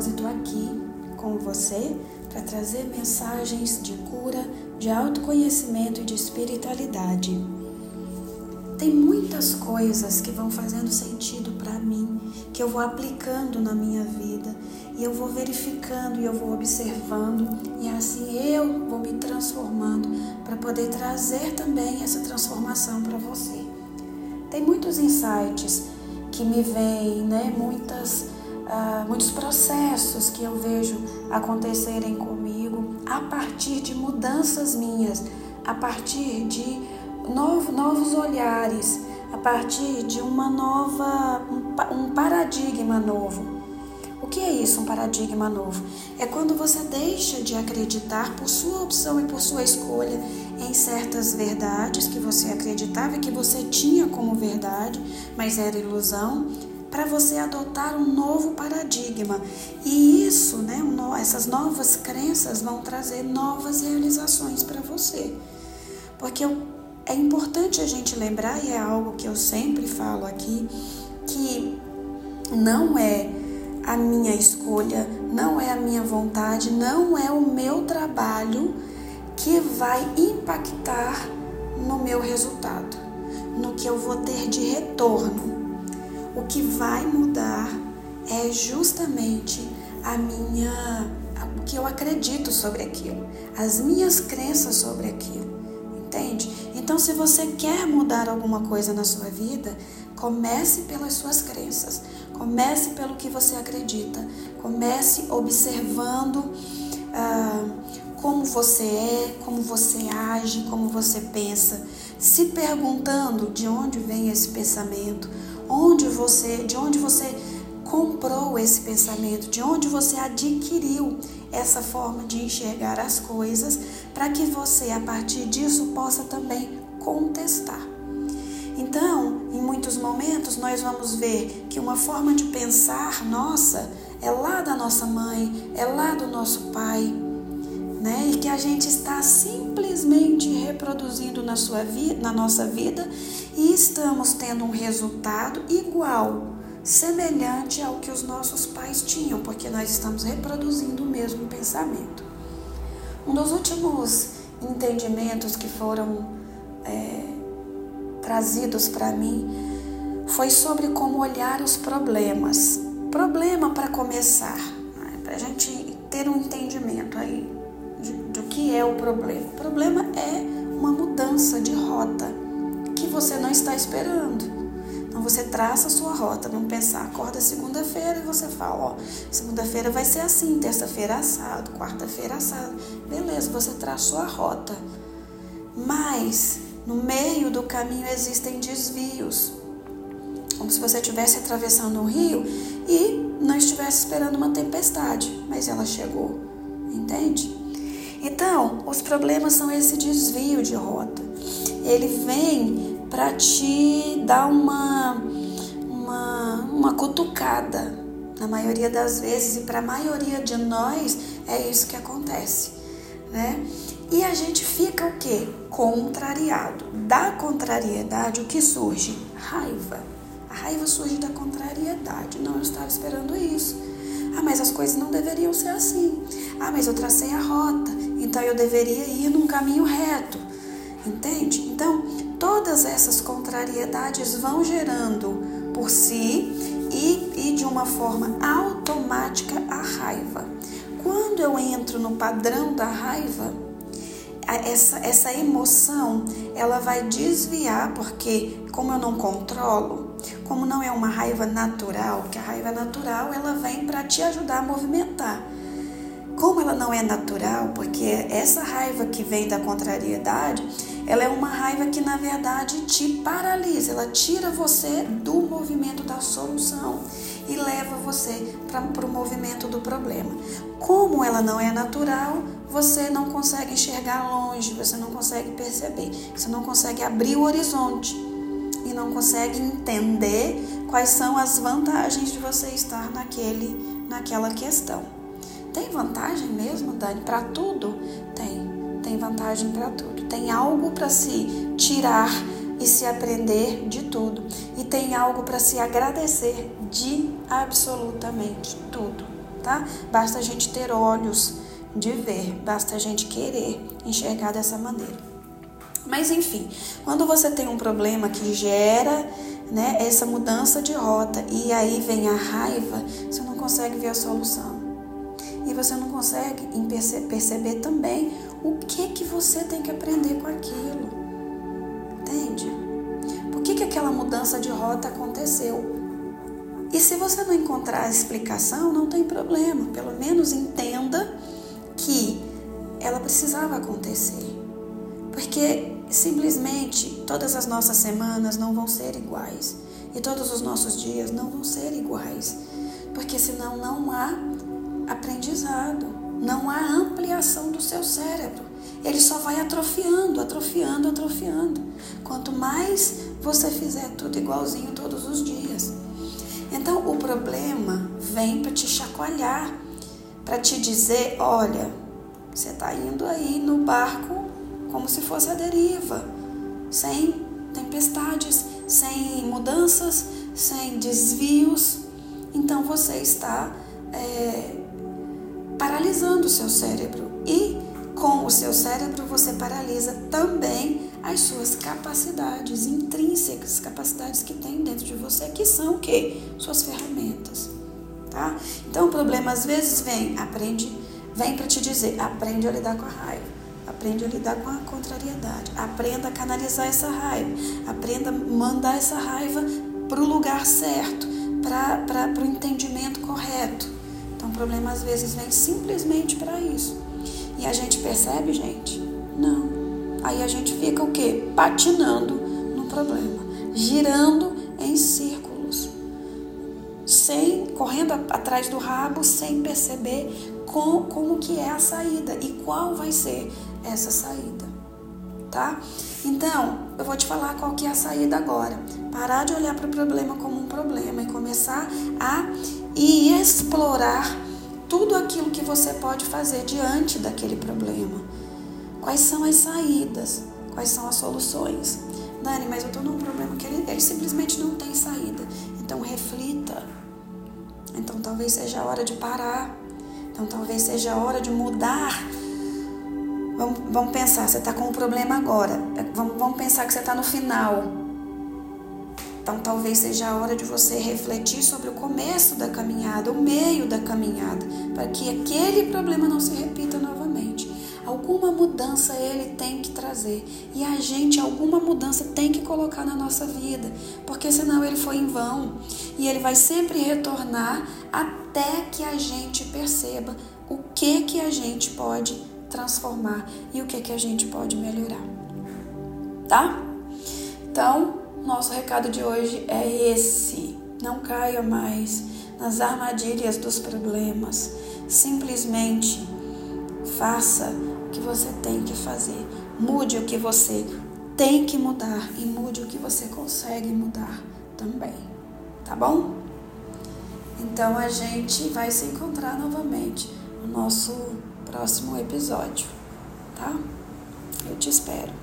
propósito aqui com você para trazer mensagens de cura, de autoconhecimento e de espiritualidade. Tem muitas coisas que vão fazendo sentido para mim, que eu vou aplicando na minha vida, e eu vou verificando e eu vou observando, e assim eu vou me transformando para poder trazer também essa transformação para você. Tem muitos insights que me vêm, né? Muitas, uh, muitos processos que eu vejo acontecerem comigo a partir de mudanças minhas, a partir de novo, novos olhares, a partir de uma nova, um, um paradigma novo. O que é isso, um paradigma novo? É quando você deixa de acreditar por sua opção e por sua escolha em certas verdades que você acreditava que você tinha como verdade, mas era ilusão, para você adotar um novo paradigma. E isso, né, essas novas crenças vão trazer novas realizações para você. Porque é importante a gente lembrar, e é algo que eu sempre falo aqui, que não é a minha escolha, não é a minha vontade, não é o meu trabalho que vai impactar no meu resultado, no que eu vou ter de retorno. Que vai mudar é justamente a minha o que eu acredito sobre aquilo, as minhas crenças sobre aquilo. Entende? Então, se você quer mudar alguma coisa na sua vida, comece pelas suas crenças, comece pelo que você acredita, comece observando ah, como você é, como você age, como você pensa, se perguntando de onde vem esse pensamento, onde você, de onde você comprou esse pensamento, de onde você adquiriu essa forma de enxergar as coisas, para que você a partir disso possa também contestar. Então, em muitos momentos nós vamos ver que uma forma de pensar nossa é lá da nossa mãe, é lá do nosso pai, né? E que a gente está simplesmente reproduzindo na sua vida, na nossa vida e estamos tendo um resultado igual, semelhante ao que os nossos pais tinham, porque nós estamos reproduzindo o mesmo pensamento. Um dos últimos entendimentos que foram é, trazidos para mim foi sobre como olhar os problemas. Problema para começar, né? para a gente ter um entendimento aí que é o problema. O problema é uma mudança de rota que você não está esperando. Então você traça a sua rota, vamos pensar, acorda segunda-feira e você fala, ó, segunda-feira vai ser assim, terça-feira assado, quarta-feira assado. Beleza, você traçou a rota. Mas no meio do caminho existem desvios. Como se você estivesse atravessando um rio e não estivesse esperando uma tempestade, mas ela chegou. Entende? Então, os problemas são esse desvio de rota. Ele vem para te dar uma, uma, uma cutucada. Na maioria das vezes, e para a maioria de nós, é isso que acontece. Né? E a gente fica o quê? Contrariado. Da contrariedade, o que surge? Raiva. A raiva surge da contrariedade. Não, eu estava esperando isso. Ah, mas as coisas não deveriam ser assim. Ah, mas eu tracei a rota. Então eu deveria ir num caminho reto. Entende? Então, todas essas contrariedades vão gerando por si e, e de uma forma automática a raiva. Quando eu entro no padrão da raiva, essa, essa emoção ela vai desviar, porque como eu não controlo, como não é uma raiva natural, que a raiva natural ela vem para te ajudar a movimentar. Como ela não é natural, porque essa raiva que vem da contrariedade, ela é uma raiva que na verdade te paralisa, ela tira você do movimento da solução e leva você para o movimento do problema. Como ela não é natural, você não consegue enxergar longe, você não consegue perceber, você não consegue abrir o horizonte e não consegue entender quais são as vantagens de você estar naquele, naquela questão. Tem vantagem mesmo, Dani, para tudo? Tem. Tem vantagem para tudo. Tem algo para se tirar e se aprender de tudo. E tem algo para se agradecer de absolutamente tudo. tá? Basta a gente ter olhos de ver, basta a gente querer enxergar dessa maneira. Mas enfim, quando você tem um problema que gera né, essa mudança de rota e aí vem a raiva, você não consegue ver a solução. E você não consegue perceber também o que que você tem que aprender com aquilo. Aquela mudança de rota aconteceu? E se você não encontrar a explicação, não tem problema. Pelo menos entenda que ela precisava acontecer. Porque simplesmente todas as nossas semanas não vão ser iguais. E todos os nossos dias não vão ser iguais. Porque senão não há aprendizado, não há ampliação do seu cérebro. Ele só vai atrofiando, atrofiando, atrofiando. Quanto mais você fizer tudo igualzinho todos os dias. Então o problema vem para te chacoalhar, para te dizer: olha, você está indo aí no barco como se fosse a deriva, sem tempestades, sem mudanças, sem desvios. Então você está é, paralisando o seu cérebro e com o seu cérebro você paralisa também as suas capacidades intrínsecas, capacidades que tem dentro de você, que são o quê? Suas ferramentas, tá? Então o problema às vezes vem, aprende, vem para te dizer, aprende a lidar com a raiva, aprende a lidar com a contrariedade, aprenda a canalizar essa raiva, aprenda a mandar essa raiva para o lugar certo, para o entendimento correto. Então o problema às vezes vem simplesmente para isso. E a gente percebe, gente? Não. Aí a gente fica o quê? Patinando no problema, girando em círculos, sem correndo atrás do rabo, sem perceber com, como que é a saída e qual vai ser essa saída, tá? Então, eu vou te falar qual que é a saída agora. Parar de olhar para o problema como um problema e começar a explorar tudo aquilo que você pode fazer diante daquele problema. Quais são as saídas? Quais são as soluções? Dani, mas eu estou num problema que ele, ele simplesmente não tem saída. Então reflita. Então talvez seja a hora de parar. Então talvez seja a hora de mudar. Vamos, vamos pensar, você está com um problema agora. Vamos, vamos pensar que você está no final. Então, talvez seja a hora de você refletir sobre o começo da caminhada, o meio da caminhada, para que aquele problema não se repita novamente. Alguma mudança ele tem que trazer e a gente alguma mudança tem que colocar na nossa vida, porque senão ele foi em vão e ele vai sempre retornar até que a gente perceba o que que a gente pode transformar e o que que a gente pode melhorar. Tá? Então, nosso recado de hoje é esse. Não caia mais nas armadilhas dos problemas. Simplesmente faça o que você tem que fazer. Mude o que você tem que mudar e mude o que você consegue mudar também. Tá bom? Então a gente vai se encontrar novamente no nosso próximo episódio, tá? Eu te espero.